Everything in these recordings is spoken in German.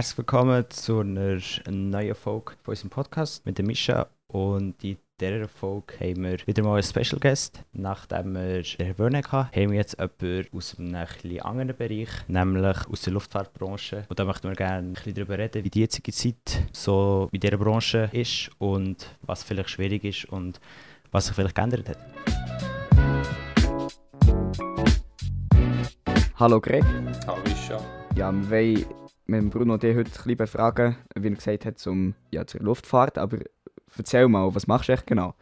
Herzlich willkommen zu einer neuen Folge von unserem Podcast mit der Mischa. Und in dieser Folge haben wir wieder mal einen Special Guest. Nachdem wir den Wöhne hatten, haben wir jetzt jemanden aus einem etwas anderen Bereich, nämlich aus der Luftfahrtbranche. Und da möchten wir gerne ein bisschen darüber reden, wie die jetzige Zeit so in dieser Branche ist und was vielleicht schwierig ist und was sich vielleicht geändert hat. Hallo Greg. Hallo Mischa. Ja, wir wollen mit Bruno dich heute ein bisschen befragen, wie er gesagt hat, zum, ja, zur Luftfahrt. Aber erzähl mal, was machst du echt genau?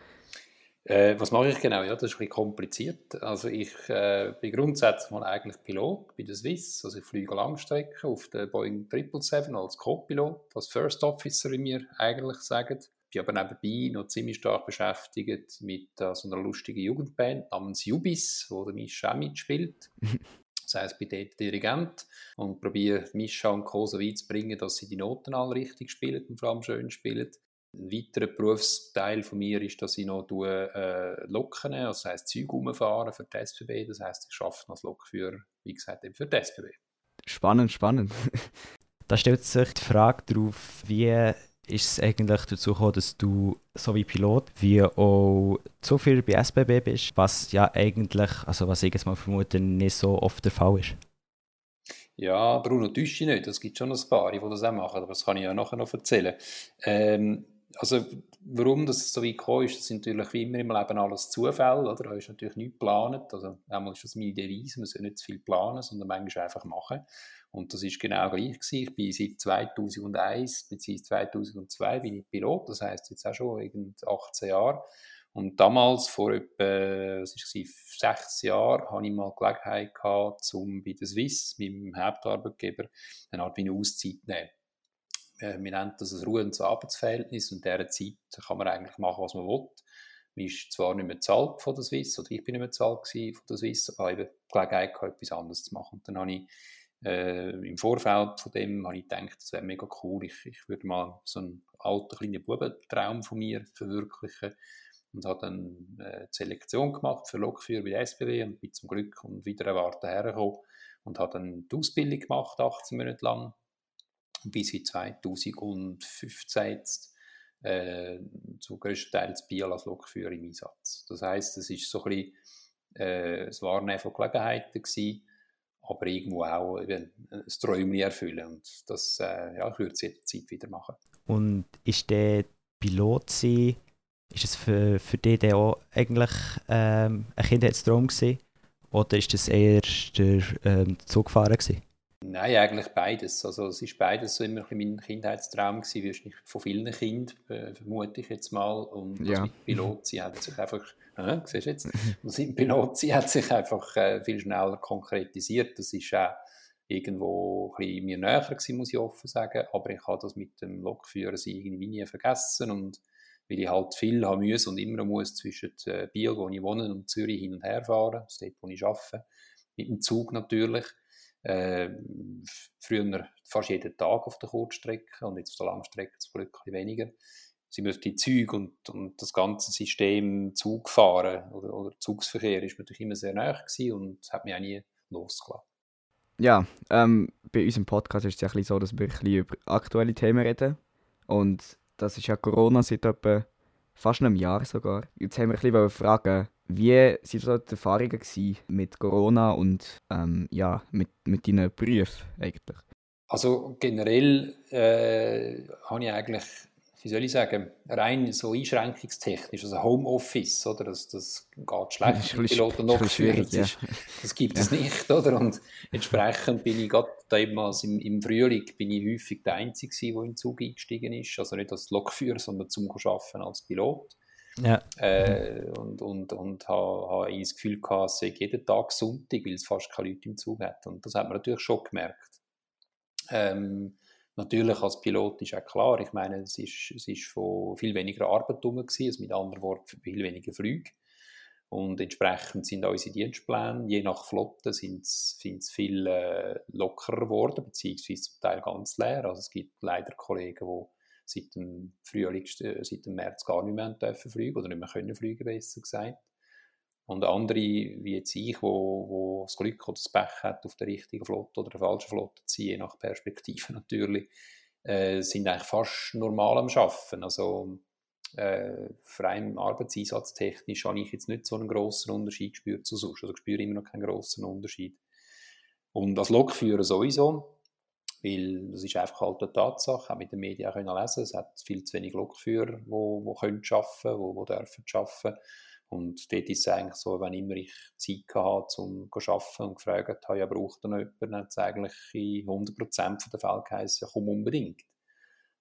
Äh, was mache ich genau? Ja, das ist ein bisschen kompliziert. Also ich äh, bin grundsätzlich mal eigentlich Pilot bei der Swiss. Also ich fliege Langstrecke auf der Boeing 777 als Co-Pilot, als First Officer, wie wir eigentlich sagen. Ich bin aber nebenbei noch ziemlich stark beschäftigt mit äh, so einer lustigen Jugendband namens Jubis, wo der Mischa mitspielt. Das ich bin dort Dirigent und probiere Mischa und Co. so weit zu bringen, dass sie die Noten alle richtig spielen und vor allem schön spielen. Ein weiterer Berufsteil von mir ist, dass ich noch tue, äh, Loken, also das heisst Zeug umfahren für die SBB. Das heisst, ich arbeite als Lokführer, wie gesagt, eben für die SBB. Spannend, spannend. da stellt sich die Frage darauf, wie ist es eigentlich dazu gekommen, dass du so wie Pilot wie auch zu viel bei SBB bist, was ja eigentlich, also was ich jetzt mal vermute, nicht so oft der Fall ist. Ja, Bruno, täusche nicht. Es gibt schon ein paar, die das auch machen, aber das kann ich ja nachher noch erzählen. Ähm, also, warum das so weit gekommen ist, das sind natürlich wie immer im Leben alles Zufälle, oder? Da ist natürlich nichts geplant. Also, einmal ist das meine Devise, man soll nicht zu viel planen, sondern manchmal einfach machen. Und das ist genau gleich gewesen. Ich bin seit 2001 bzw. 2002 bin ich Pilot, das heißt jetzt auch schon 18 Jahre. Und damals, vor etwa was ist es, sechs Jahren, hatte ich mal Gelegenheit gehabt, um bei der Swiss, meinem Hauptarbeitgeber, eine Art wie eine Auszeit zu nehmen. Äh, wir nennen das ein Ruhe- und Arbeitsverhältnis und in dieser Zeit kann man eigentlich machen, was man will. Man ist zwar nicht mehr bezahlt von der Swiss, oder ich bin nicht mehr bezahlt von der Swiss, aber ich habe Gelegenheit gehabt, etwas anderes zu machen. Und dann habe ich äh, im Vorfeld von dem habe ich gedacht, das wäre mega cool. Ich, ich würde mal so einen alten kleinen Bubentraum von mir verwirklichen und habe dann äh, die Selektion gemacht für Lokführer bei der SBW und bin zum Glück und wieder erwarten hergekommen und habe dann die Ausbildung gemacht, 18 Monate lang, bis in 2015 jetzt äh, zu größtenteils Biel als Lokführer im Einsatz. Das heisst, es ist so ein bisschen äh, das Wahrnehmen von Gelegenheiten gewesen, aber irgendwo auch ein Träumchen erfüllen. Und das äh, ja, ich würde es jederzeit wieder machen. Und ist der Pilot sein, ist es für, für dich auch eigentlich ähm, ein Kindheitstraum gewesen? Oder ist das eher der ähm, Zugfahren gewesen? Nein, eigentlich beides. Also es ist beides so immer mein Kindheitstraum gewesen, wahrscheinlich von vielen Kindern, äh, vermute ich jetzt mal. Und ja. mit Pilot, sie hat sich einfach, äh, siehst du jetzt, das Pilot, sie hat sich einfach äh, viel schneller konkretisiert. Das ist auch irgendwo ein bisschen mir näher gewesen, muss ich offen sagen. Aber ich habe das mit dem Lokführer irgendwie nie vergessen und weil ich halt viel haben muss und immer muss zwischen äh, Biel, wo ich wohne, und Zürich hin und her fahren, das ist dort, wo ich arbeite, mit dem Zug natürlich äh, früher fast jeden Tag auf der Kurzstrecke und jetzt auf der Langstrecke zum Glück ein weniger. Sie müssen die Züge und, und das ganze System Zugfahren oder, oder Zugsverkehr ist natürlich immer sehr nah und hat mich auch nie losgelassen. Ja, ähm, bei unserem Podcast ist es ja ein bisschen so, dass wir ein bisschen über aktuelle Themen reden. Und das ist ja Corona seit etwa fast einem Jahr sogar. Jetzt haben wir ein bisschen fragen, wie waren so die Erfahrungen mit Corona und ähm, ja, mit, mit deinen Berufen eigentlich? Also generell äh, habe ich eigentlich, wie soll ich sagen, rein so einschränkungstechnisch, also Homeoffice, oder, das, das geht schlecht mit Piloten noch schwierig, das, ist, das gibt ja. es nicht, oder, und entsprechend bin ich gerade damals im, im Frühling bin ich häufig der Einzige der in den Zug eingestiegen ist, also nicht als Lokführer, sondern zum Arbeiten als Pilot. Ja. Äh, und und, und habe, habe das Gefühl gehabt, es sei jeden Tag Sonntag, weil es fast keine Leute im Zug hat. Und das hat man natürlich schon gemerkt. Ähm, natürlich als Pilot ist auch klar, ich meine, es ist, es ist von viel weniger Arbeit herum also mit anderen Worten viel weniger Flüge. Und entsprechend sind unsere Dienstpläne, je nach Flotte, sind es viel äh, lockerer geworden, beziehungsweise zum Teil ganz leer. Also es gibt leider Kollegen, die seit dem Frühling, äh, seit dem März gar nicht mehr dürfen fliegen oder nicht mehr können fliegen, besser gesagt. Und andere, wie jetzt ich, wo, wo das Glück oder das Pech hat, auf der richtigen Flotte oder der falschen Flotte zu ziehen, je nach Perspektive natürlich, äh, sind eigentlich fast normal am Arbeiten. Also äh, rein arbeitseinsatztechnisch habe ich jetzt nicht so einen grossen Unterschied gespürt zu sonst. Also ich spüre immer noch keinen grossen Unterschied. Und als Lokführer sowieso, weil das ist einfach halt eine Tatsache, auch mit den Medien können lesen, es hat viel zu wenig Lokführer, die wo, wo können arbeiten, wo, wo dürfen arbeiten. Und dort ist es eigentlich so, wenn immer ich Zeit hatte, um zu arbeiten und gefragt habe, ja, braucht er noch jemanden, dann hat es eigentlich in 100% der Fälle geheißen, ja, komm unbedingt.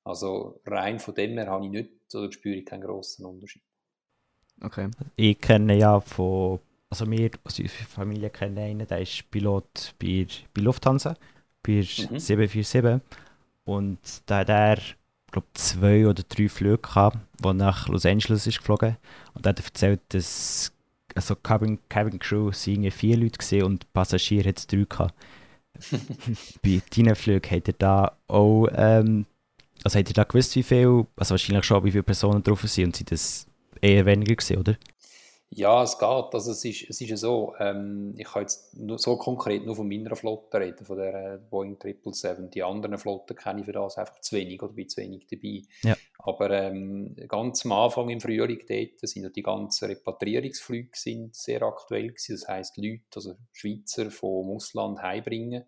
Also rein von dem her habe ich nicht, oder spüre ich keinen grossen Unterschied. Okay. Ich kenne ja von, also wir aus unserer Familie kennen einen, der ist Pilot bei, bei Lufthansa, bei Mhm. 747 und da hat er, glaube zwei oder drei Flüge gehabt, wo er nach Los Angeles ist geflogen und er hat erzählt, dass also Cabin, Cabin Crew sind vier Leute gesehen und Passagier hat es drei gehabt. bei deinen Flügen hat er da auch, ähm, also hat er da gewusst, wie viel, also wahrscheinlich schon, wie viele Personen drauf sind und sind das eher weniger gesehen, oder? Ja, es geht. Also es ist, es ist ja so, ähm, ich kann jetzt nur, so konkret nur von meiner Flotte reden, von der Boeing 777. Die anderen Flotten kenne ich für das einfach zu wenig oder bin zu wenig dabei. Ja. Aber ähm, ganz am Anfang im Frühling dort sind ja die ganzen Repatriierungsflüge sind sehr aktuell gewesen. Das heisst, Leute, also Schweizer vom Ausland heimbringen,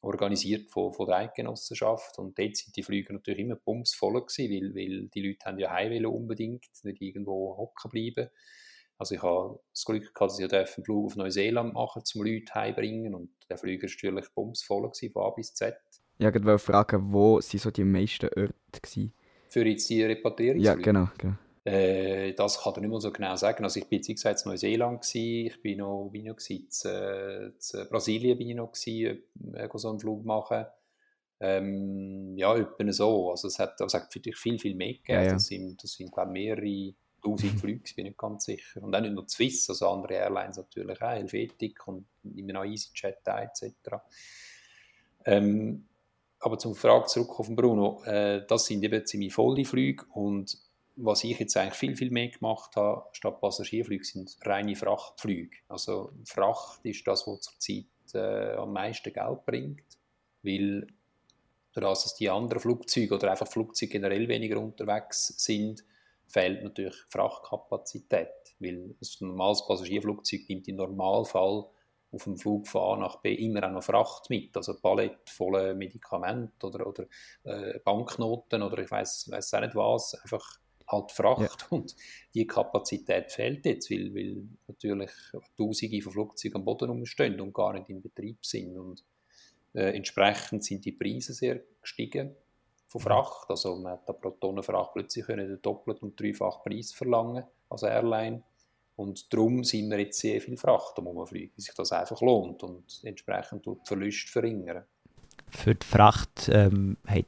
organisiert von, von der Eidgenossenschaft. Und dort sind die Flüge natürlich immer bumsvoll gewesen, weil, weil die Leute haben ja heim wollen unbedingt, nicht irgendwo hocken bleiben. Also ich habe das Glück gehabt, dass ich einen Flug auf Neuseeland machen zum Leute heimbringen und der Flüger war natürlich bumsvoll gewesen, von A bis Z. Ja, ich wollte fragen, wo sind so die meisten Orte gewesen? Für jetzt die Ja, Repatriierungsflüge. genau, genau. Äh, das kann ich nicht mehr so genau sagen. Also ich bin jetzt, wie gesagt, in Neuseeland gewesen. Ich bin noch, bin noch gewesen, zu, zu Brasilien bin ich noch gewesen, äh, so einen Flug machen. Ähm, ja, etwa so. Also es hat, es hat natürlich viel, viel mehr gegeben. Ja, ja. Das sind, das sind glaube ich, mehrere tausend Flüge, bin ich nicht ganz sicher. Und auch nicht nur Swiss, also andere Airlines natürlich auch, Helvetic und immer noch EasyJet etc. Ähm, aber zum Frage zurück auf den Bruno, äh, das sind eben ziemlich volle Flüge und was ich jetzt eigentlich viel, viel mehr gemacht habe, statt Passagierflüge, sind reine Frachtflüge. Also Fracht ist das, was zurzeit äh, am meisten Geld bringt, weil dadurch, dass die anderen Flugzeuge oder einfach Flugzeuge generell weniger unterwegs sind, fehlt natürlich Frachtkapazität, weil ein normales Passagierflugzeug nimmt im Normalfall auf dem Flug von A nach B immer auch noch Fracht mit, also Palette volle Medikamente oder, oder äh, Banknoten oder ich weiß weiß auch nicht was, einfach halt Fracht und die Kapazität fehlt jetzt, weil, weil natürlich Tausende von Flugzeugen am Boden rumstehen und gar nicht in Betrieb sind. Und äh, entsprechend sind die Preise sehr gestiegen von Fracht, also man hat pro Tonne Fracht plötzlich können den doppelten und dreifachen Preis verlangen als Airline und darum sind wir jetzt sehr viel Fracht am Rumfliegen, weil sich das einfach lohnt und entsprechend die Verluste verringern. Für die Fracht ähm, hey,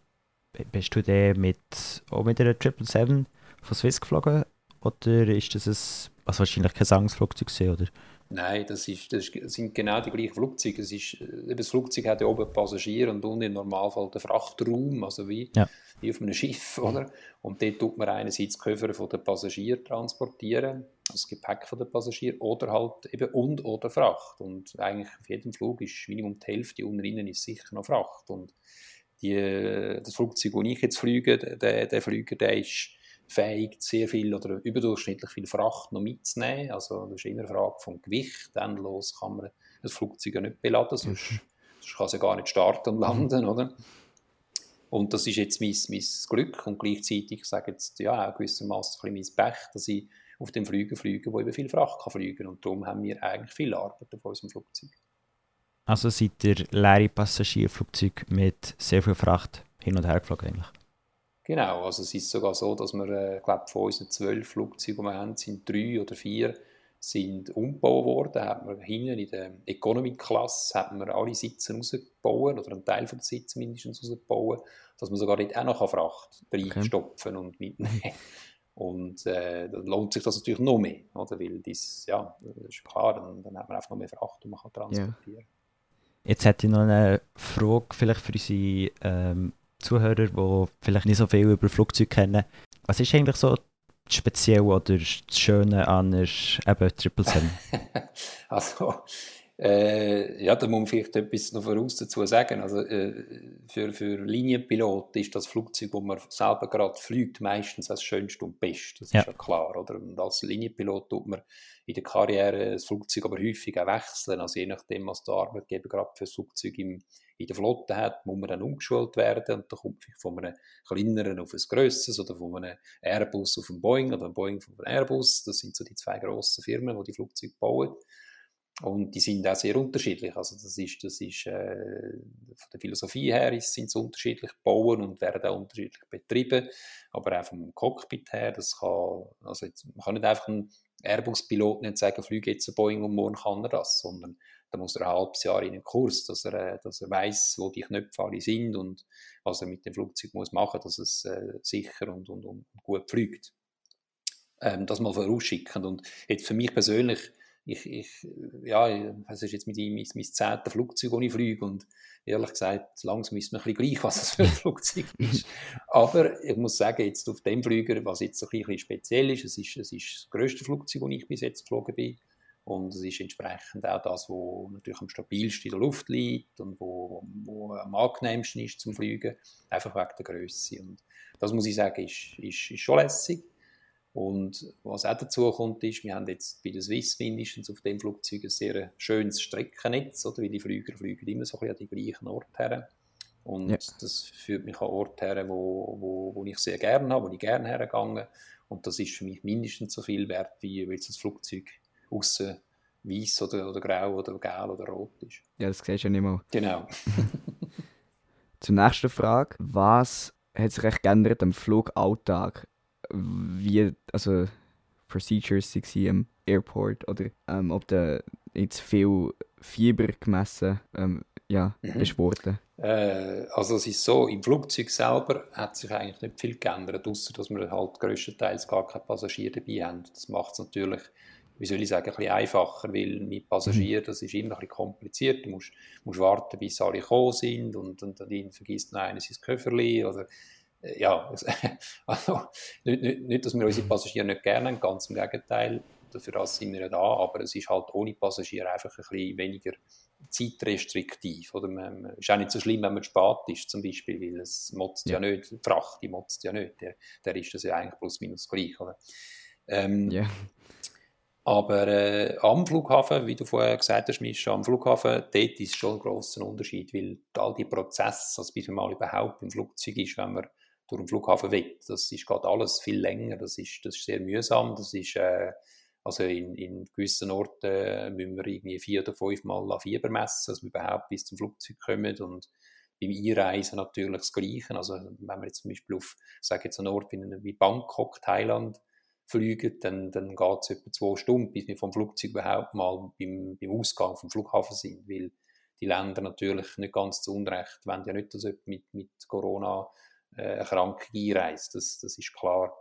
bist du der mit, auch mit einer 777 von Swiss geflogen? Oder ist das ein, also wahrscheinlich kein Sangsflugzeug gewesen, oder? Nein, das, ist, das sind genau die gleichen Flugzeuge. Es ist, eben das Flugzeug hat ja oben Passagier und unten im Normalfall den Frachtraum, also wie, Ja. wie auf einem Schiff, oder? Und dort tut man einerseits die Koffer von den Passagieren transportieren, also das Gepäck von den Passagieren, oder halt eben und oder Fracht. Und eigentlich auf jedem Flug ist Minimum die Hälfte, unten drinnen ist sicher noch Fracht. Und die, das Flugzeug, das ich jetzt fliege, der, der Flüger, der ist fähig, sehr viel oder überdurchschnittlich viel Fracht noch mitzunehmen. Also das ist immer eine Frage vom Gewicht. Endlos kann man das Flugzeug ja nicht beladen, sonst, sonst kann es ja gar nicht starten und landen, oder? Und das ist jetzt mein, mein Glück und gleichzeitig, ich sage jetzt, ja, auch gewissermaßen ein bisschen mein Pech, dass ich auf dem Flüger fliege, wo eben viel Fracht kann fliegen und darum haben wir eigentlich viel Arbeit auf unserem Flugzeug. Also seid ihr leere Passagierflugzeug mit sehr viel Fracht hin und her geflogen eigentlich? Genau, also es ist sogar so, dass wir, äh, glaube von unseren zwölf Flugzeugen, die wir haben, sind drei oder vier sind umgebaut worden. Hat man hinten in der Economy-Klasse hat man alle Sitze rausgebaut oder einen Teil von den Sitzen mindestens rausgebaut, dass man sogar dort auch noch Fracht reinstopfen und mitnehmen Und äh, dann lohnt sich das natürlich noch mehr, oder? weil das, ja, das ist klar, dann, dann hat man einfach noch mehr Fracht, die man kann transportieren Jetzt hätte ich noch eine Frage vielleicht für unsere ähm, Zuhörer, die vielleicht nicht so viel über Flugzeuge kennen. Was ist eigentlich so speziell oder das Schöne an der eben Triple Seven? also, äh, ja, da muss man vielleicht etwas noch voraus dazu sagen. Also, äh, für, für Linienpilot ist das Flugzeug, das man selber gerade fliegt, meistens das Schönste und Beste. Das ja. ist ja klar. Oder? Und als Linienpilot tut man in der Karriere das Flugzeug aber häufig auch wechseln. Also je nachdem, was der Arbeitgeber gerade für das Flugzeug im, in der Flotte hat, muss man dann umgeschult werden und dann kommt vielleicht von einem kleineren auf ein grösseres oder von einem Airbus auf einen Boeing oder einem Boeing auf einen Airbus. Das sind so die zwei grossen Firmen, die die Flugzeuge bauen. Und die sind auch sehr unterschiedlich. Also das ist, das ist äh, von der Philosophie her ist, sind sie unterschiedlich bauen und werden auch unterschiedlich betrieben. Aber auch vom Cockpit her, das kann, also jetzt, man kann nicht einfach ein Airbus-Pilot nicht sagen, fliege jetzt ein Boeing und morgen kann er das, sondern da muss er ein halbes Jahr in einen Kurs, dass er, äh, dass er weiß, wo die Knöpfe alle sind und was er mit dem Flugzeug muss machen, dass es äh, sicher und, und, und gut fliegt. Ähm, das mal vorausschicken. Und jetzt für mich persönlich ich, ich, ja, es ist jetzt mit ihm mein, mein zehntes Flugzeug, das ich fliege und ehrlich gesagt, langsam ist mir ein bisschen gleich, was es für ein Flugzeug ist. Aber ich muss sagen, jetzt auf dem Flüger, was jetzt ein bisschen speziell ist, es ist, es ist das grösste Flugzeug, das ich bis jetzt geflogen bin und es ist entsprechend auch das, was natürlich am stabilsten in der Luft liegt und wo, wo am angenehmsten ist zum Fliegen, einfach wegen der Größe. Und das muss ich sagen, ist, ist, ist schon lässig. Und was auch dazu kommt, ist, wir haben jetzt bei der Swiss mindestens auf dem Flugzeug ein sehr schönes Streckennetz, oder? weil die Flüger fliegen immer so ein bisschen an die gleichen Orte her. Und ja. das führt mich an Orte her, wo, wo, wo ich sehr gerne habe, wo ich gerne hergegangen Und das ist für mich mindestens so viel wert, wie wenn das Flugzeug außen weiß oder, oder grau oder gelb oder rot ist. Ja, das siehst du ja nicht mal. Genau. Zur nächsten Frage. Was hat sich recht geändert am Flugalltag? wie also Procedures waren im Airport oder ähm, ob da jetzt viel Fieber gemessen ähm, ja, mhm. ist worden? Äh, also es ist so, im Flugzeug selber hat sich eigentlich nicht viel geändert, außer dass wir halt größtenteils gar keine Passagiere dabei haben. Das macht es natürlich, wie soll ich sagen, ein bisschen einfacher, weil mit Passagieren, mhm. das ist immer ein bisschen kompliziert. Du musst, musst warten, bis alle gekommen sind und, und dann vergisst noch einer sein Köfferli oder äh, ja, also, nicht, nicht, nicht, dass wir unsere Passagiere nicht gerne haben, ganz im Gegenteil, dafür das sind wir ja da, aber es ist halt ohne Passagiere einfach ein bisschen weniger zeitrestriktiv. Oder man, ist auch nicht so schlimm, wenn man spät ist, zum Beispiel, weil es motzt ja. ja nicht, die Fracht, die motzt ja nicht, der, der ist das ja eigentlich plus minus gleich. Oder? Ähm, yeah. Aber äh, am Flughafen, wie du vorher gesagt hast, Mischa, am Flughafen, dort ist schon ein grosser Unterschied, weil all die Prozesse, also bis man mal überhaupt im Flugzeug ist, wenn man durch den Flughafen weg. Das ist gerade alles viel länger, das ist, das ist sehr mühsam, das ist, äh, also in, in gewissen Orten äh, müssen wir irgendwie vier oder fünf Mal Fieber messen, dass wir überhaupt bis zum Flugzeug kommen und beim Einreisen natürlich das Gleiche. Also wenn wir jetzt zum Beispiel auf, sage jetzt einen Ort wie Bangkok, Thailand, fliegen, dann, dann geht es etwa zwei Stunden, bis wir vom Flugzeug überhaupt mal beim, beim Ausgang vom Flughafen sind, weil die Länder natürlich nicht ganz zu Unrecht wenn ja nicht, dass mit, mit Corona äh, Erkrankung einreist. Das, das ist klar.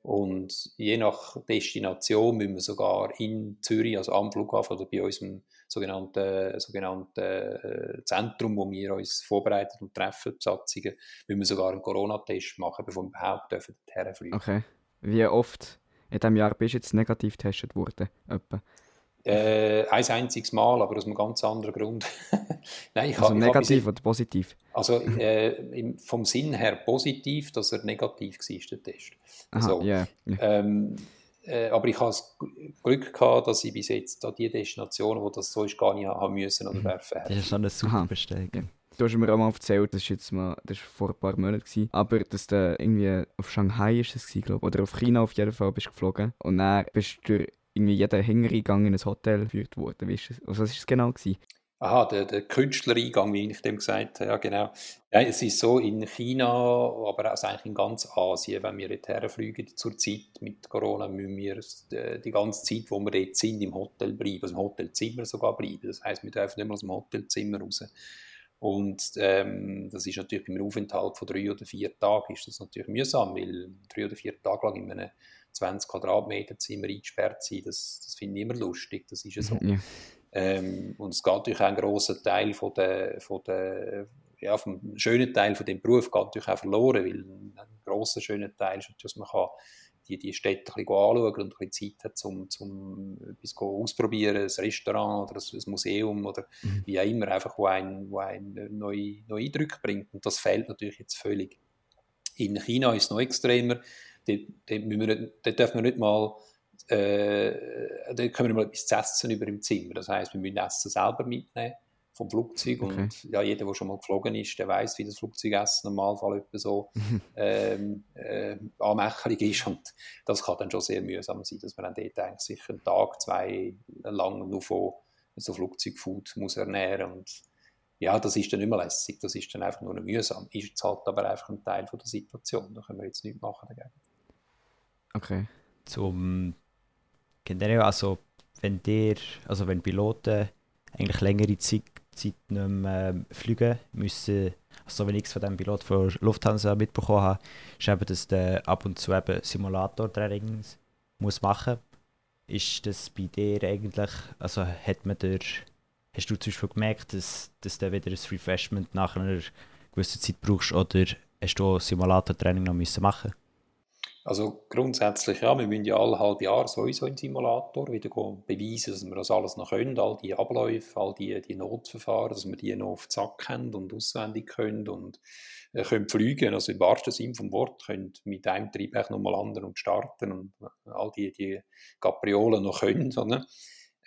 Und je nach Destination müssen wir sogar in Zürich, also am Flughafen oder bei unserem sogenannten, sogenannten äh, Zentrum, wo wir uns vorbereiten und treffen, Besatzungen, müssen wir sogar einen Corona-Test machen, bevor wir überhaupt dürfen herfliegen. Okay. Wie oft in diesem Jahr bist du jetzt negativ getestet worden? Etwa? Äh, ein einziges Mal, aber aus einem ganz anderen Grund. Nein, ich also hab, negativ oder positiv? Also äh, vom Sinn her positiv, dass er negativ war, der Test. Aha, so. yeah, yeah. Ähm, äh, aber ich habe das Glück gehabt, dass ich bis jetzt an die Destinationen, wo das so ist, gar nicht haben müssen oder werfen. Das ist schon eine super Bestellung. Du hast mir auch mal erzählt, das ist jetzt mal, das war vor ein paar Monaten, gewesen, aber dass du irgendwie auf Shanghai ist das glaube oder auf China auf jeden Fall bist geflogen und dann bist du durch irgendwie jeder Hintereingang in ein Hotel geführt worden. Weißt du, was war es genau? Gewesen? Aha, der, der Künstlereingang, wie ich dem gesagt habe. Ja, genau. Ja, es ist so in China, aber auch eigentlich in ganz Asien, wenn wir dort herfliegen zur Zeit mit Corona, müssen wir äh, die ganze Zeit, wo wir dort sind, im Hotel bleiben, also im Hotelzimmer sogar bleiben. Das heisst, wir dürfen nicht mehr aus dem Hotelzimmer raus. Und ähm, das ist natürlich beim Aufenthalt von drei oder vier Tagen ist das natürlich mühsam, weil drei oder vier Tage lang in einem 20 Quadratmeter Zimmer eingesperrt sein, das, das finde ich immer lustig, das ist ja so. Ja. Ähm, und es geht natürlich auch ein grosser Teil von der, von der ja, vom schönen Teil von dem Beruf geht natürlich auch verloren, weil ein grosser schöner Teil ist, dass man kann die, die Städte ein bisschen anschauen und ein bisschen Zeit hat, um, um etwas auszuprobieren, ein Restaurant oder ein Museum oder mhm. wie auch immer, einfach, wo einen, wo einen neue, neue Eindrücke bringt. Und das fehlt natürlich jetzt völlig. In China ist es noch extremer. Dort, dort, dort dürfen wir nicht mal äh, da können wir mal etwas zu essen über im Zimmer. Das heißt, wir müssen Essen selber mitnehmen vom Flugzeug. Okay. Und ja, jeder, der schon mal geflogen ist, der weiß, wie das Flugzeugessen im Normalfall etwa so ähm, äh, anmächtig ist. Und das kann dann schon sehr mühsam sein, dass man dann dort eigentlich sich einen Tag, zwei lang nur von so Flugzeugfood muss ernähren und ja, das ist dann nicht mehr lässig, das ist dann einfach nur mühsam. Ist jetzt halt aber einfach ein Teil von der Situation, da können wir jetzt nichts machen dagegen. Okay. Zum generell, also wenn der, also wenn Piloten eigentlich längere Zeit, Zeit nicht mehr äh, fliegen müssen, also wenn ich es von dem Pilot von Lufthansa mitbekommen habe, ist eben, dass der ab und zu eben Simulator-Trainings muss machen. Ist das bei dir eigentlich, also hat man der, hast du zum Beispiel gemerkt, dass, dass du wieder ein Refreshment nach einer gewissen Zeit brauchst oder hast du Simulator-Training noch müssen machen also grundsätzlich, ja, wir müssen ja alle halbe Jahr sowieso im Simulator wieder beweisen, dass wir das alles noch können, all die Abläufe, all die, die Notverfahren, dass wir die noch auf den Sack haben und auswendig können und äh, können fliegen, also im wahrsten Sinn vom Wort, können mit einem Triebwerk nochmal landen und starten und all die, die Kapriolen noch können. So, ne?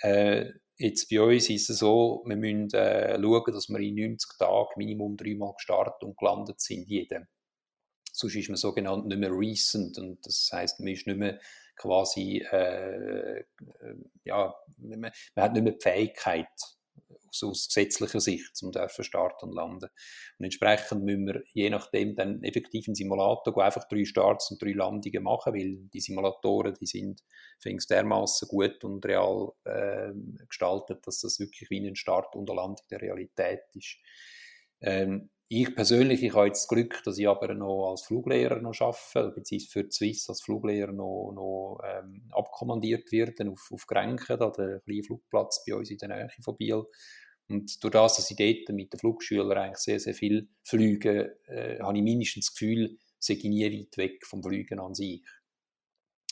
äh, jetzt bei uns ist es so, wir müssen äh, schauen, dass wir in 90 Tagen Minimum dreimal gestartet und gelandet sind, jedem sonst ist man sogenannt nicht mehr recent und das heißt, man ist nicht mehr quasi, äh, äh, ja, man, man, hat nicht mehr die Fähigkeit aus, aus gesetzlicher Sicht zum dürfen starten und landen. Und entsprechend müssen wir je nachdem dann effektiv in Simulator einfach drei Starts und drei Landungen machen, weil die Simulatoren, die sind fängst dermaßen gut und real äh, gestaltet, dass das wirklich wie ein Start und eine Landung der Realität ist. Ähm, ich persönlich, ich habe jetzt das Glück, dass ich aber noch als Fluglehrer noch arbeite, beziehungsweise für die Swiss als Fluglehrer noch, noch ähm, abkommandiert werde auf, auf Grenken, da der kleine Flugplatz bei uns in der Nähe von Biel. Und durch das, dass ich dort mit den Schülern eigentlich sehr, sehr viel fliege, äh, habe ich mindestens das Gefühl, ich nie weit weg vom Fliegen an sich.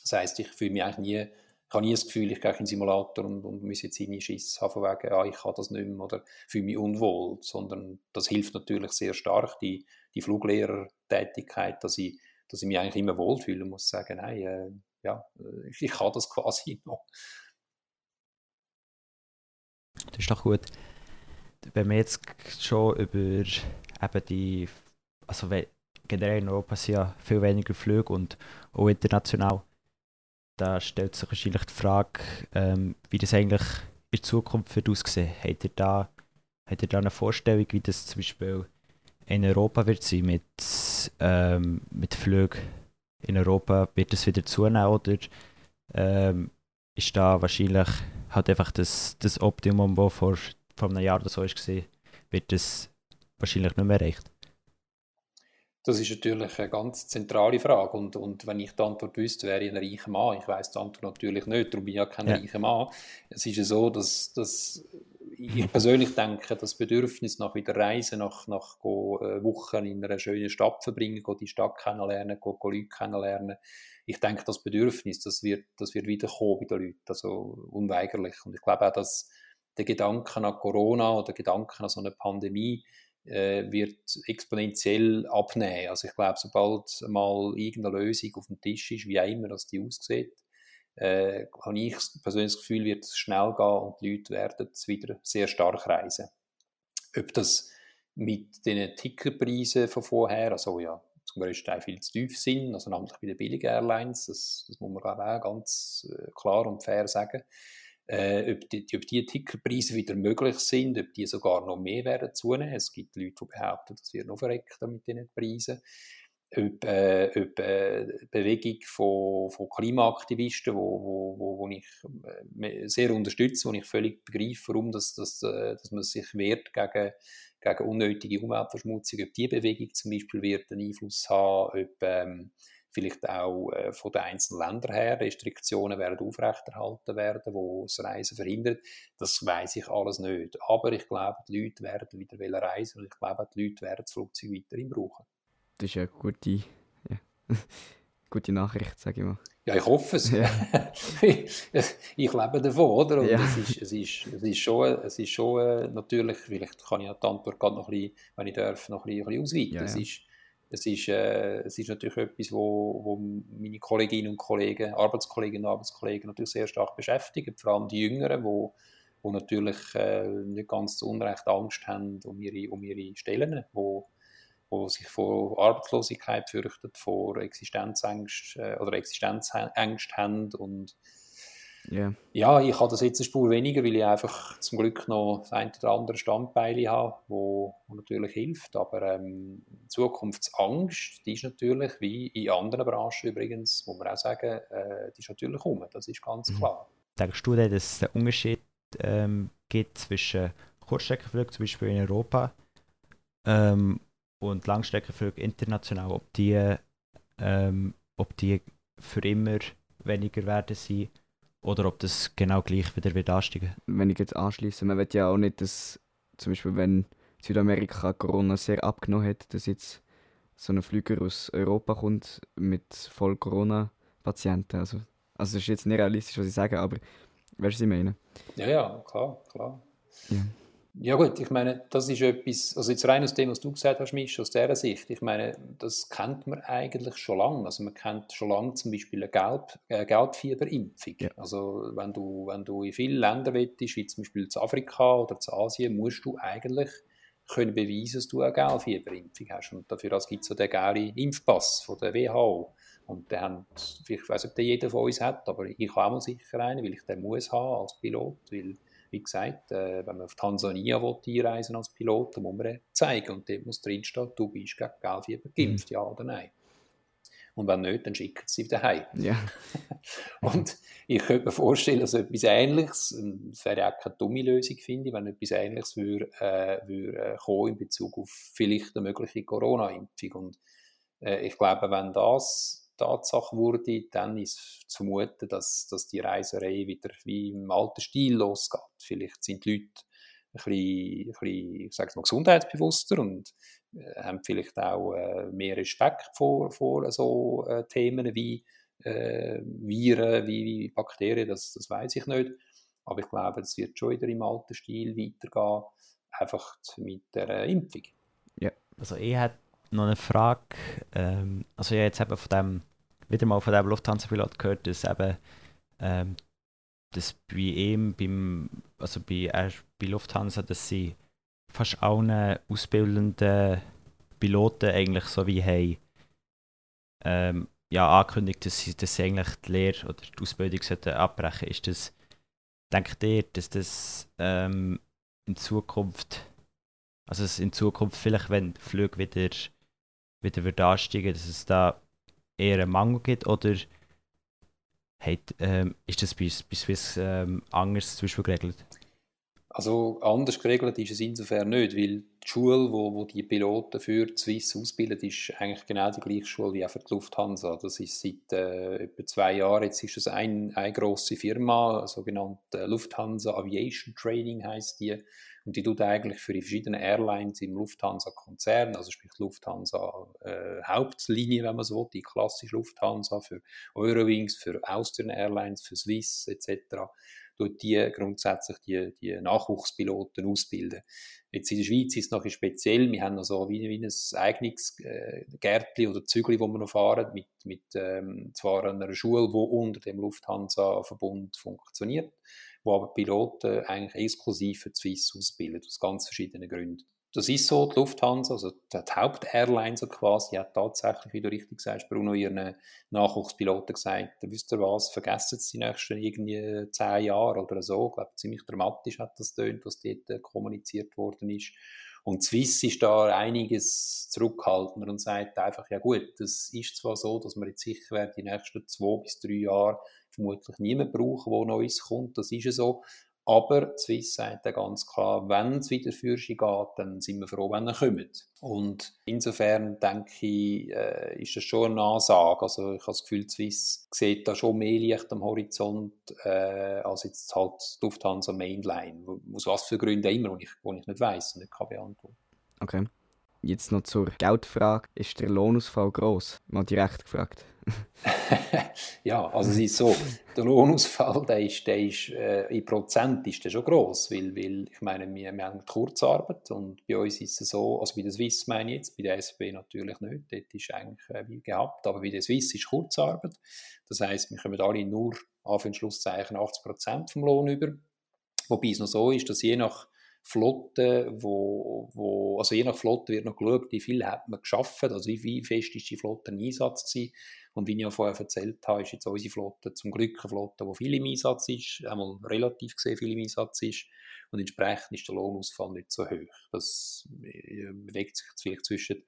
Das heisst, ich fühle mich eigentlich nie ich habe nie das Gefühl, ich gehe in den Simulator und, und muss jetzt irgendwie Schiss haben, von wegen, ah, ich kann das nicht mehr oder fühle mich unwohl, sondern das hilft natürlich sehr stark, die, die Fluglehrertätigkeit, dass ich, dass ich mich eigentlich immer wohlfühle und muss sagen, nein, äh, ja, ich, ich kann das quasi noch. Das ist doch gut. Wenn wir jetzt schon über eben die, also generell in Europa sind ja viel weniger Flüge und auch international da stellt sich wahrscheinlich die Frage, ähm, wie das eigentlich in Zukunft wird aussehen. Habt ihr da, habt ihr da eine Vorstellung, wie das zum Beispiel in Europa wird sein mit, ähm, mit Flügen in Europa? Wird das wieder zunehmen oder ähm, ist da wahrscheinlich halt einfach das, das Optimum, das vor, vor einem Jahr oder so war, wird das wahrscheinlich nicht mehr erreicht? Das ist natürlich eine ganz zentrale Frage. Und, und wenn ich die Antwort wüsste, wäre ich ein reicher Mann. Ich weiß die Antwort natürlich nicht, darum bin ich ja kein ja. reicher Mann. Es ist ja so, dass, dass ich persönlich denke, das Bedürfnis nach wieder Reisen, nach, nach äh, Wochen in einer schönen Stadt verbringen, die Stadt kennenlernen, go, go Leute kennenlernen, ich denke, das Bedürfnis, das wird, das wird wiederkommen bei den Leuten, also unweigerlich. Und ich glaube auch, dass der Gedanke an Corona oder der Gedanke an so eine Pandemie, äh, wird exponentiell abnehmen. Also ich glaube, sobald mal irgendeine Lösung auf dem Tisch ist, wie auch immer das die aussieht, äh, habe ich persönlich das Gefühl, wird es schnell gehen und die Leute werden wieder sehr stark reisen. Ob das mit den Ticketpreisen von vorher, also ja, zum größten Teil viel zu tief sind, also namentlich bei den billigen Airlines, das, das muss man auch ganz äh, klar und fair sagen, äh, ob, die, ob die Ticketpreise wieder möglich sind, ob die sogar noch mehr werden zunehmen. Es gibt Leute, die behaupten, dass wir noch verrecken mit diesen Preisen. Ob, äh, ob äh, Bewegung von, von Klimaaktivisten, wo, wo, wo, wo ich äh, sehr unterstütze, wo ich völlig begreife, warum das, das, äh, dass man sich wehrt gegen, gegen unnötige Umweltverschmutzung, ob die Bewegung zum Beispiel wird einen Einfluss haben, ob ähm, vielleicht auch äh, von den einzelnen Ländern her Restriktionen werden aufrechterhalten werden, die das Reisen verhindert. Das weiß ich alles nicht. Aber ich glaube, die Leute werden wieder reisen und ich glaube, die Leute werden das Flugzeug weiterhin brauchen. Das ist eine gute, ja. gute Nachricht, sage ich mal. Ja, ich hoffe es. Ja. ich lebe davon, oder? Und ja. es, ist, es, ist, es ist schon, es ist schon äh, natürlich, vielleicht kann ich die Antwort gerade noch ein bisschen, wenn ich darf, noch ein bisschen, ein bisschen ausweiten. Ja, es, ist, es, ist, äh, es ist natürlich etwas, wo, wo meine Kolleginnen und Kollegen, Arbeitskolleginnen und Arbeitskollegen natürlich sehr stark beschäftigen, vor allem die Jüngeren, wo, wo natürlich äh, nicht ganz zu Unrecht Angst haben um ihre, um ihre Stellen, wo wo sich vor Arbeitslosigkeit fürchten, vor Existenzängst äh, oder Existenzängst haben und yeah. ja, ich habe das jetzt eine Spur weniger, weil ich einfach zum Glück noch das ein oder andere Standbein habe, wo, wo natürlich hilft, aber ähm, Zukunftsangst, die ist natürlich, wie in anderen Branchen übrigens, wo man auch sagen, äh, die ist natürlich um, das ist ganz mhm. klar. Denkst du dass es einen Unterschied ähm, gibt zwischen Kurzstreckenflügen, zum Beispiel in Europa, ähm, und Langstreckenflüge international, ob die, ähm, ob die für immer weniger werden sein oder ob das genau gleich wieder wird ansteigen. Wenn ich jetzt anschließe, man wird ja auch nicht, dass zum Beispiel wenn Südamerika Corona sehr abgenommen hat, dass jetzt so ein Flüger aus Europa kommt mit voll Corona-Patienten. Also, also das ist jetzt nicht realistisch, was ich sage, aber weißt du, was ich meine? Ja, ja, klar, klar. Ja. Ja gut, ich meine, das ist etwas, also jetzt rein aus dem, was du gesagt hast, Misch, aus dieser Sicht, ich meine, das kennt man eigentlich schon lange. Also man kennt schon lange zum Beispiel eine Gelb, äh, Gelbfieberimpfung. Ja. Also wenn du, wenn du in viele Länder willst, wie zum Beispiel zu Afrika oder zu Asien, musst du eigentlich können beweisen, dass du eine Gelbfieberimpfung hast. Und dafür gibt es so den gelben Impfpass von der WHO. Und den haben, ich weiß nicht, ob den jeder von uns hat, aber ich habe auch mal sicher einen, weil ich den muss haben als Pilot, weil wie gesagt, äh, wenn man auf Tansania will, einreisen als Pilot, dann muss man zeigen und dort muss drinstehen, du bist gegen Gelbfieber geimpft, mhm. ja oder nein. Und wenn nicht, dann schicken sie wieder heim. Ja. und ich könnte mir vorstellen, dass etwas Ähnliches, das wäre auch keine dumme Lösung, finde ich, wenn etwas Ähnliches würde, äh, würde äh, kommen in Bezug auf vielleicht eine mögliche Corona-Impfung. Und äh, ich glaube, wenn das Tatsache wurde, dann ist zu vermuten, dass, dass die Reiserei wieder wie im alten Stil losgeht. Vielleicht sind die Leute ein bisschen, ein bisschen sage mal, gesundheitsbewusster und äh, haben vielleicht auch äh, mehr Respekt vor, vor so äh, Themen wie äh, Viren, wie, wie Bakterien, das, das weiß ich nicht. Aber ich glaube, es wird schon wieder im alten Stil weitergehen, einfach mit der Impfung. Ja, also ich hätte noch eine Frage. Ähm, also habe jetzt eben von dem wieder mal von dem Lufthansa-Pilot gehört, dass eben ähm, dass bei ihm, beim, also bei, äh, bei Lufthansa, dass sie fast allen ausbildenden Piloten eigentlich so wie haben, ähm, ja, angekündigt, dass sie, dass sie eigentlich die Lehre oder die Ausbildung sollten abbrechen Ist das, denkt ihr, dass das ähm, in Zukunft, also in Zukunft vielleicht, wenn Flüge wieder, wieder wird ansteigen, dass es da eher einen Mangel gibt oder hat, ähm, ist das bei, bei Swiss ähm, anders zum Beispiel geregelt? Also anders geregelt ist es insofern nicht, weil die Schule, wo, wo die Piloten für die Swiss ausbilden, ist eigentlich genau die gleiche Schule wie auch für die Lufthansa. Das ist seit äh, etwa zwei Jahren, jetzt ist es ein, eine grosse Firma, sogenannte Lufthansa Aviation Training heißt die. Und die tut eigentlich für die verschiedenen Airlines im Lufthansa-Konzern, also sprich Lufthansa äh, Hauptlinie, wenn man so will, die klassische Lufthansa für Eurowings, für Austrian Airlines, für Swiss etc., tut die grundsätzlich die, die Nachwuchspiloten ausbilden. Jetzt in der Schweiz ist es noch speziell, wir haben noch so wie, wie ein eigenes äh, Gärtli oder Zügli, wo wir noch fahren, mit, mit ähm, zwar einer Schule, die unter dem Lufthansa-Verbund funktioniert, wo aber Piloten eigentlich exklusiv für die Swiss ausbilden, aus ganz verschiedenen Gründen. Das ist so, die Lufthansa, also die Hauptairline so quasi, hat tatsächlich, wie du richtig sagst, Bruno, ihren Nachwuchspiloten gesagt, wisst ihr was, vergessen Sie die nächsten irgendwie zehn Jahre oder so. Ich glaube, ziemlich dramatisch hat das tönt, was dort äh, kommuniziert worden ist. Und Swiss ist da einiges zurückhaltender und sagt einfach, ja gut, das ist zwar so, dass wir jetzt sicher werden, die nächsten zwei bis drei Jahre vermutlich niemand brauchen, der Neues kommt, das ist ja so. Aber Swiss sagt ja ganz klar, wenn es wieder für sie geht, dann sind wir froh, wenn er kommt. Und insofern denke ich, äh, ist das schon eine Ansage. Also ich habe das Gefühl, Swiss sieht da schon mehr Licht am Horizont äh, als jetzt halt Lufthansa Mainline. Aus was für Gründen immer, die ich, ich nicht weiß und nicht kann beantworten. Okay. Jetzt noch zur Geldfrage. Ist der Lohnausfall gross? Mal direkt gefragt. ja, also es ist so, der Lohnausfall, der ist, der ist äh, in Prozent ist der schon gross, weil, weil ich meine, wir, wir haben Kurzarbeit und bei uns ist es so, also bei der Swiss meine ich jetzt, bei der SB natürlich nicht, dort ist eigentlich äh, wie gehabt, aber bei der Swiss ist Kurzarbeit, das heisst, wir kommen alle nur auf Schlusszeichen 80% vom Lohn über, wobei es noch so ist, dass je nach Flotte, wo, wo, also je nach Flotte wird noch geschaut, wie viel hat man geschafft, also wie, wie fest ist die Flotte im Einsatz gewesen. Und wie ich ja vorher erzählt habe, ist jetzt unsere Flotte zum Glück eine Flotte, die viel im Einsatz ist, einmal relativ gesehen viel im Einsatz ist. Und entsprechend ist der Lohnausfall nicht so hoch. Das äh, bewegt sich vielleicht zwischen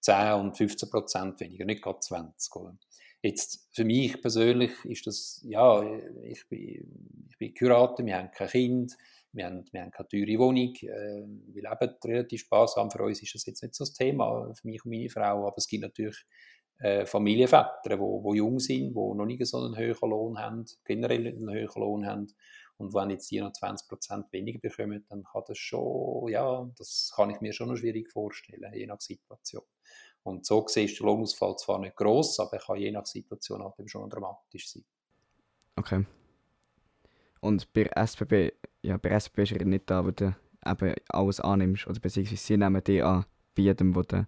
10 und 15 Prozent weniger, nicht gerade 20. Oder? Jetzt für mich persönlich ist das, ja, ich bin, ich bin Kurator, wir haben kein Kind, wir haben, wir haben keine teure Wohnung, äh, wir leben relativ sparsam. Für uns ist das jetzt nicht so das Thema, für mich und meine Frau, aber es gibt natürlich äh, Familienväter, die wo, wo jung sind, die noch nicht so einen höheren Lohn haben, generell nicht einen höheren Lohn haben. Und wenn jetzt die noch 20% weniger bekommen, dann kann das schon, ja, das kann ich mir schon noch schwierig vorstellen, je nach Situation. Und so gesehen ist der Lohnausfall zwar nicht gross, aber er kann je nach Situation halt eben schon dramatisch sein. Okay. Und bei SBB, ja, bei SBB ist er nicht da, wo du eben alles annimmst, oder beziehungsweise sie nehmen die an, bei jedem, wo du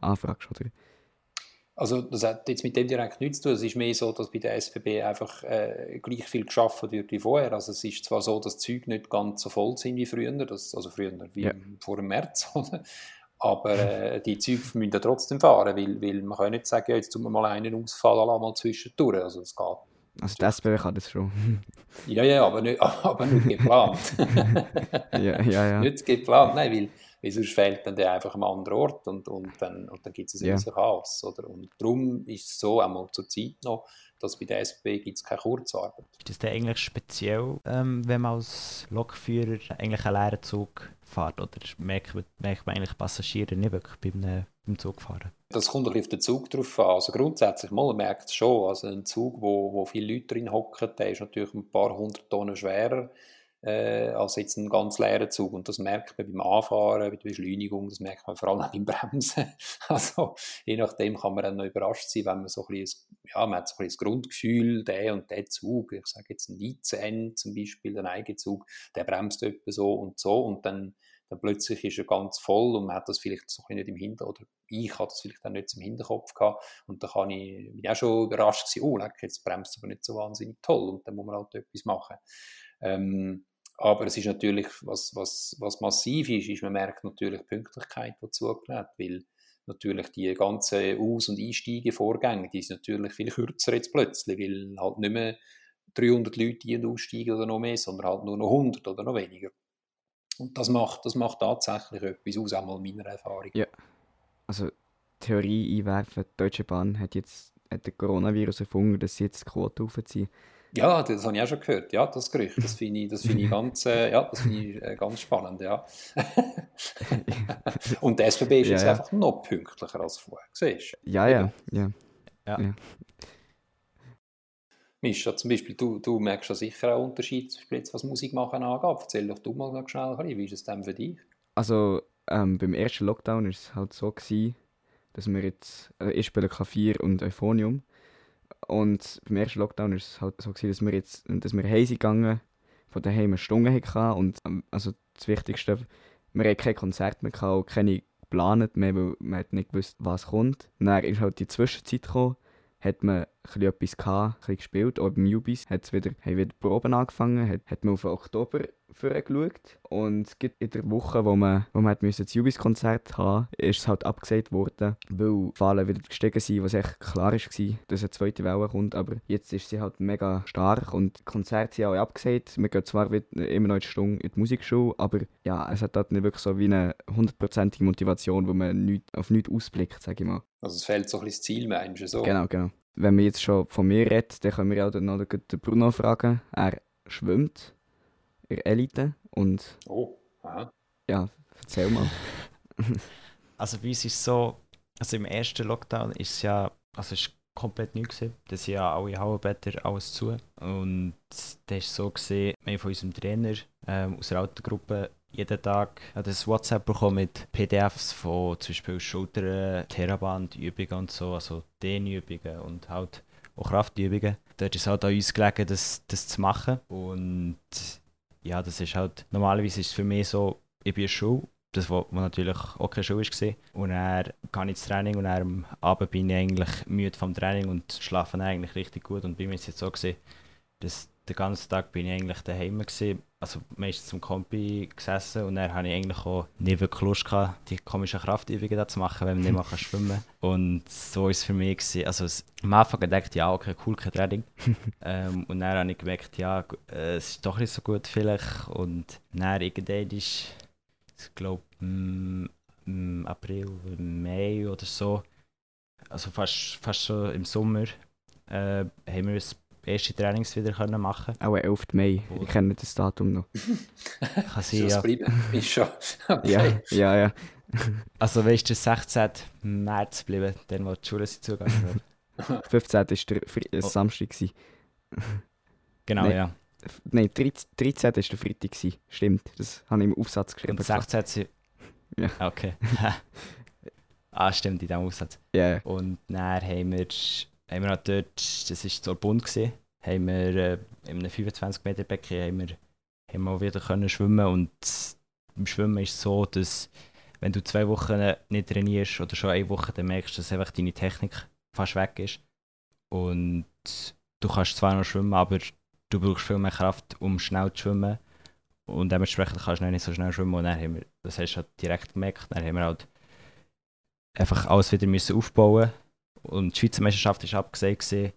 anfragst, oder? Also das hat jetzt mit dem direkt nichts zu tun. Es ist mehr so, dass bei der SBB einfach äh, gleich viel geschaffen wird wie vorher. Also es ist zwar so, dass die Züge nicht ganz so voll sind wie früher, das, also früher wie ja. vor dem März, oder? aber äh, die Züge müssen ja trotzdem fahren, weil, weil man kann nicht sagen, ja, jetzt tun wir mal einen Ausfall mal zwischendurch. Also es geht. Also die SBB kann das schon. ja, ja, aber nicht, aber nicht geplant. ja, ja, ja. Nicht geplant, nein, weil weil sonst fehlt dann der einfach am anderen Ort und, und dann, und dann gibt es ein yeah. Chaos. Oder? Und darum ist es so, einmal zur Zeit noch, dass bei der SB gibt es keine Kurzarbeit. Ist das denn eigentlich speziell, ähm, wenn man als Lokführer eigentlich einen leeren Zug fährt? Oder merkt, merkt man eigentlich Passagiere nicht wirklich beim, beim Zugfahren? Das kommt ein auf den Zug drauf an. Also grundsätzlich mal merkt es schon. Also ein Zug, wo, wo viele Leute drin hocken, der ist natürlich ein paar hundert Tonnen schwerer äh, als jetzt ein ganz leeren Zug. Und das merkt man beim Anfahren, bei der Beschleunigung, das merkt man vor allem auch beim Bremsen. Also je nachdem kann man dann noch überrascht sein, wenn man so ein bisschen, ja, man hat so ein bisschen das Grundgefühl, der und der Zug, ich sage jetzt ein ICN zum Beispiel, ein Eigenzug, der bremst etwa so und so und dann dann plötzlich ist er ganz voll und man hat das vielleicht so nicht im Hinterkopf, oder ich hatte das vielleicht auch nicht im Hinterkopf gehabt und da kann ich, bin auch schon überrascht gewesen, oh, jetzt bremst aber nicht so wahnsinnig toll und dann muss man halt etwas machen. Ähm, aber es ist natürlich, was, was, was massiv ist, ist, man merkt natürlich die Pünktlichkeit, die zugenommen weil natürlich die ganzen Aus- und Einsteigevorgänge, die sind natürlich viel kürzer jetzt plötzlich, weil halt nicht mehr 300 Leute ein- und aussteigen oder noch mehr, sondern halt nur noch 100 oder noch weniger. Und das macht, das macht tatsächlich etwas aus, auch mal meiner Erfahrung. Ja, also Theorie einwerfen, die Deutsche Bahn hat jetzt hat den Coronavirus erfunden, dass sie jetzt die Quote aufziehen. Ja, das habe ich auch schon gehört. Ja, das Gerücht. Das finde ich, das find ich, ganz, äh, ja, das find ich äh, ganz spannend. Ja. Und der SBB ist ja, jetzt ja. einfach noch pünktlicher als vorher. Siehst du? Ja, ja. ja. ja. ja. Mischa, zum Beispiel, du, du merkst ja sicher einen Unterschied, jetzt, was Musik machen angeht. Erzähl doch du mal schnell ein bisschen, wie ist es denn für dich? Also, ähm, beim ersten Lockdown war es halt so, gewesen, dass wir jetzt, äh, ich spiele Klavier und Euphonium und beim ersten Lockdown war es halt so, gewesen, dass wir jetzt dass wir heim gegangen von daheim eine Stunde hatten. Und ähm, also das Wichtigste, wir hatten kein Konzert mehr, gehabt, keine geplant mehr, weil man nicht gewusst, was kommt. dann ist halt die Zwischenzeit gekommen, hat man ein etwas gehabt, ein gespielt. Auch beim Ubis hat wieder, haben wieder Proben angefangen, hat, hat man auf Oktober vorgeschaut. Und in der Woche, wo man, wo man das Ubis-Konzert haben ist es halt abgesagt worden, weil die Fahlen wieder gestiegen sind, was echt klar war, dass eine zweite Welle kommt. Aber jetzt ist sie halt mega stark und die Konzerte sind auch abgesagt. Wir gehen zwar immer noch eine Stunde in die Musikschule, aber ja, es hat halt nicht wirklich so wie eine hundertprozentige Motivation, wo man nicht, auf nichts ausblickt, sage ich mal. Also es fehlt so ein bisschen das Ziel, meinst du so? Genau, genau. Wenn man jetzt schon von mir redet, dann können wir auch noch den Bruno fragen. Er schwimmt Elite und... Oh, aha. Ja, erzähl mal. also bei uns ist es so, also im ersten Lockdown ist es ja, also es ist komplett neu gewesen. Da sind ja alle Hallenbäder alles zu. Und das war so, gewesen, wir von unserem Trainer ähm, aus der alten Gruppe jeden Tag das WhatsApp bekommen mit PDFs von zum Beispiel Schultern, Theraband-Übungen und so, also Dehnübungen und halt auch Kraftübungen. Dort ist es halt an uns gelegen, das, das zu machen. Und ja, das ist halt, normalerweise ist es für mich so, ich bin in der Schule, das wo natürlich auch keine Schule war. Und gehe ich ins Training und dann am Abend bin ich eigentlich müde vom Training und schlafe eigentlich richtig gut. Und bei mir ist es jetzt so gewesen, dass den ganzen Tag bin ich eigentlich daheim gewesen, also meistens zum Kompi gesessen und dann habe ich eigentlich auch nicht wirklich Lust gehabt, die komischen Kraftübungen da zu machen, wenn man nicht mal schwimmen kann. Und so ist es für mich gewesen. also am Anfang gedacht, ja okay, cool, kein Training. ähm, und dann habe ich gemerkt, ja, äh, es ist doch nicht so gut vielleicht und dann irgendwann ist, ich glaube, im April, Mai oder so, also fast, fast so im Sommer, äh, haben wir uns erste Trainings wieder können machen Auch 11. Mai, ich kenne das Datum noch. Kann sein, ja. Ist schon. Okay. Ja, ja, ja. Also weißt du, 16. März geblieben, dann wo die Schule sind zugegangen 15. war der äh, Samstag. Gewesen. Genau, Nein. ja. Nein, 13. 13. war der Freitag. Stimmt, das habe ich im Aufsatz geschrieben. Und 16. sie- Ja. Okay. ah, stimmt, in diesem Aufsatz. Ja, ja. Und dann haben wir, haben wir halt dort, das war zur Bund, gewesen, haben wir äh, in einem 25 Meter Becken haben wir, haben wir wieder können schwimmen und im Schwimmen ist es so, dass wenn du zwei Wochen nicht trainierst oder schon eine Woche, dann merkst du, dass einfach deine Technik fast weg ist. Und du kannst zwar noch schwimmen, aber du brauchst viel mehr Kraft, um schnell zu schwimmen. Und dementsprechend kannst du nicht so schnell schwimmen. Und dann haben wir, das hast du halt direkt gemerkt, dann haben wir halt einfach alles wieder müssen aufbauen und die Schweizer Meisterschaft ist abgesehen gewesen.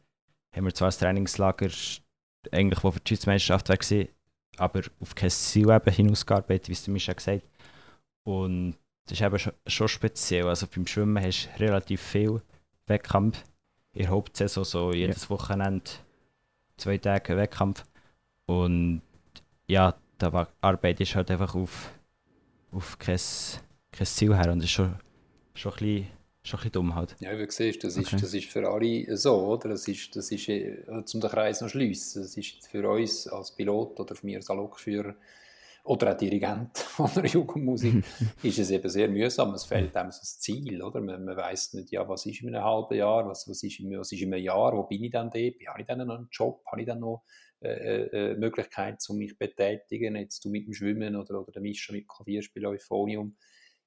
Haben wir zwar das Trainingslager eigentlich, wo für die Schweizer Meisterschaft war, aber auf kein Ziel eben hinausgearbeitet, wie es der Mischa gesagt. Und das ist eben schon, schon speziell. Also beim Schwimmen hast du relativ viel Wettkampf. In der Hauptsaison so jedes Wochenende zwei Tage Wettkampf. Und ja, da war Arbeit ist halt einfach auf, auf kein, kein Ziel her und das ist schon, schon, ein bisschen, schon ein bisschen dumm halt. Ja, wie du siehst, das, Okay. ist, das ist für alle so, oder? Das ist, das ist äh, zum den Kreis noch schliessen. Das ist für uns als Pilot oder für mich als Lokführer oder auch Dirigent von der Jugendmusik ist es eben sehr mühsam. Es fehlt einem so das Ziel, oder? Man, man weiß nicht, ja, was ist in einem halben Jahr, was, was, ist, in, was ist in einem Jahr, wo bin ich dann dort, habe ich dann noch einen Job, habe ich dann noch äh, äh, Möglichkeit, um mich zu betätigen, jetzt du mit dem Schwimmen oder, oder der Mischa mit Klavierspiel Euphonium.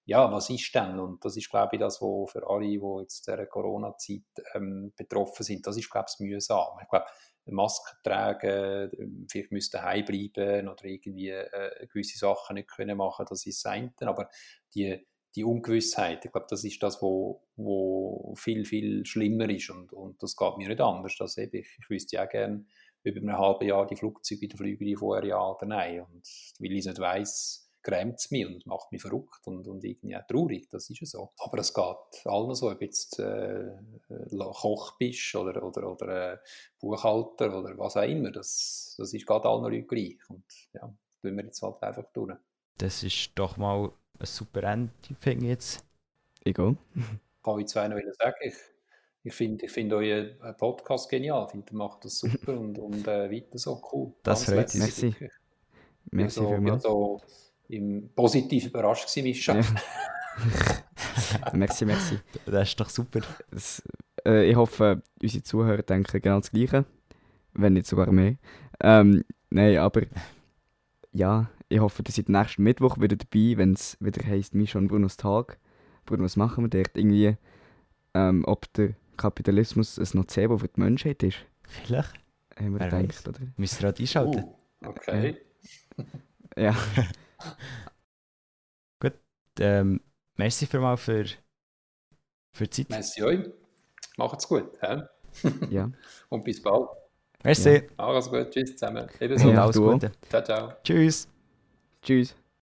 Ja, was ist denn? Und das ist, glaube ich, das, was für alle, die jetzt der Corona-Zeit ähm, betroffen sind, das ist, glaube ich, mühsam. Ich glaube, Masken tragen, ähm, vielleicht müsste daheim bleiben oder irgendwie äh, gewisse Sachen nicht können machen, das ist das. Aber die, die Ungewissheit, ich glaube, das ist das, wo, wo viel, viel schlimmer ist und, und das geht mir nicht anders. Also eben, ich, ich wüsste ja gerne über einem halben Jahr die Flugzeuge wieder fliegen die vorher ja oder nein. Und weil ich es nicht weiss, grämt es mich und macht mich verrückt und, und irgendwie auch traurig, das ist ja so. Aber es geht allen so, ob jetzt äh, Koch bist oder, oder, oder äh, Buchhalter oder was auch immer, das, das ist gerade allen Leuten gleich. Und ja, tun wir jetzt halt einfach durch. Das ist doch mal ein super Ending jetzt. Egal. kann ich zwei noch sagen. Ich, ich finde ich find euren Podcast genial. Ich finde, ihr macht das super und, und äh, weiter so cool. Das freut uns. wirklich. Merci also, vielmals. Also, im positiv überrascht gewesen, Mischa. Ja. merci, merci. Das ist doch super. Das, äh, ich hoffe, unsere Zuhörer denken genau das Gleiche. Wenn nicht sogar mehr. Ähm, nein, aber ja, ich hoffe, ihr seid nächsten Mittwoch wieder dabei, wenn es wieder heisst Mischa und Brunos Tag. Bruno, was machen wir dort? Irgendwie, ähm, ob der Kapitalismus ein Nocebo für die Menschheit ist. Vielleicht Haben wir Wer gedacht, oder? müsst ihr halt einschalten. Uh, okay. Ja, Ähm, merci für mal für, für die Zeit. Merci euch. Macht's gut. ja. Und bis bald. Merci Ja. Alles gut. Tschüss zusammen. Ebenso. und Ja, alles. Gute. Ciao, ciao. Tschüss. Tschüss.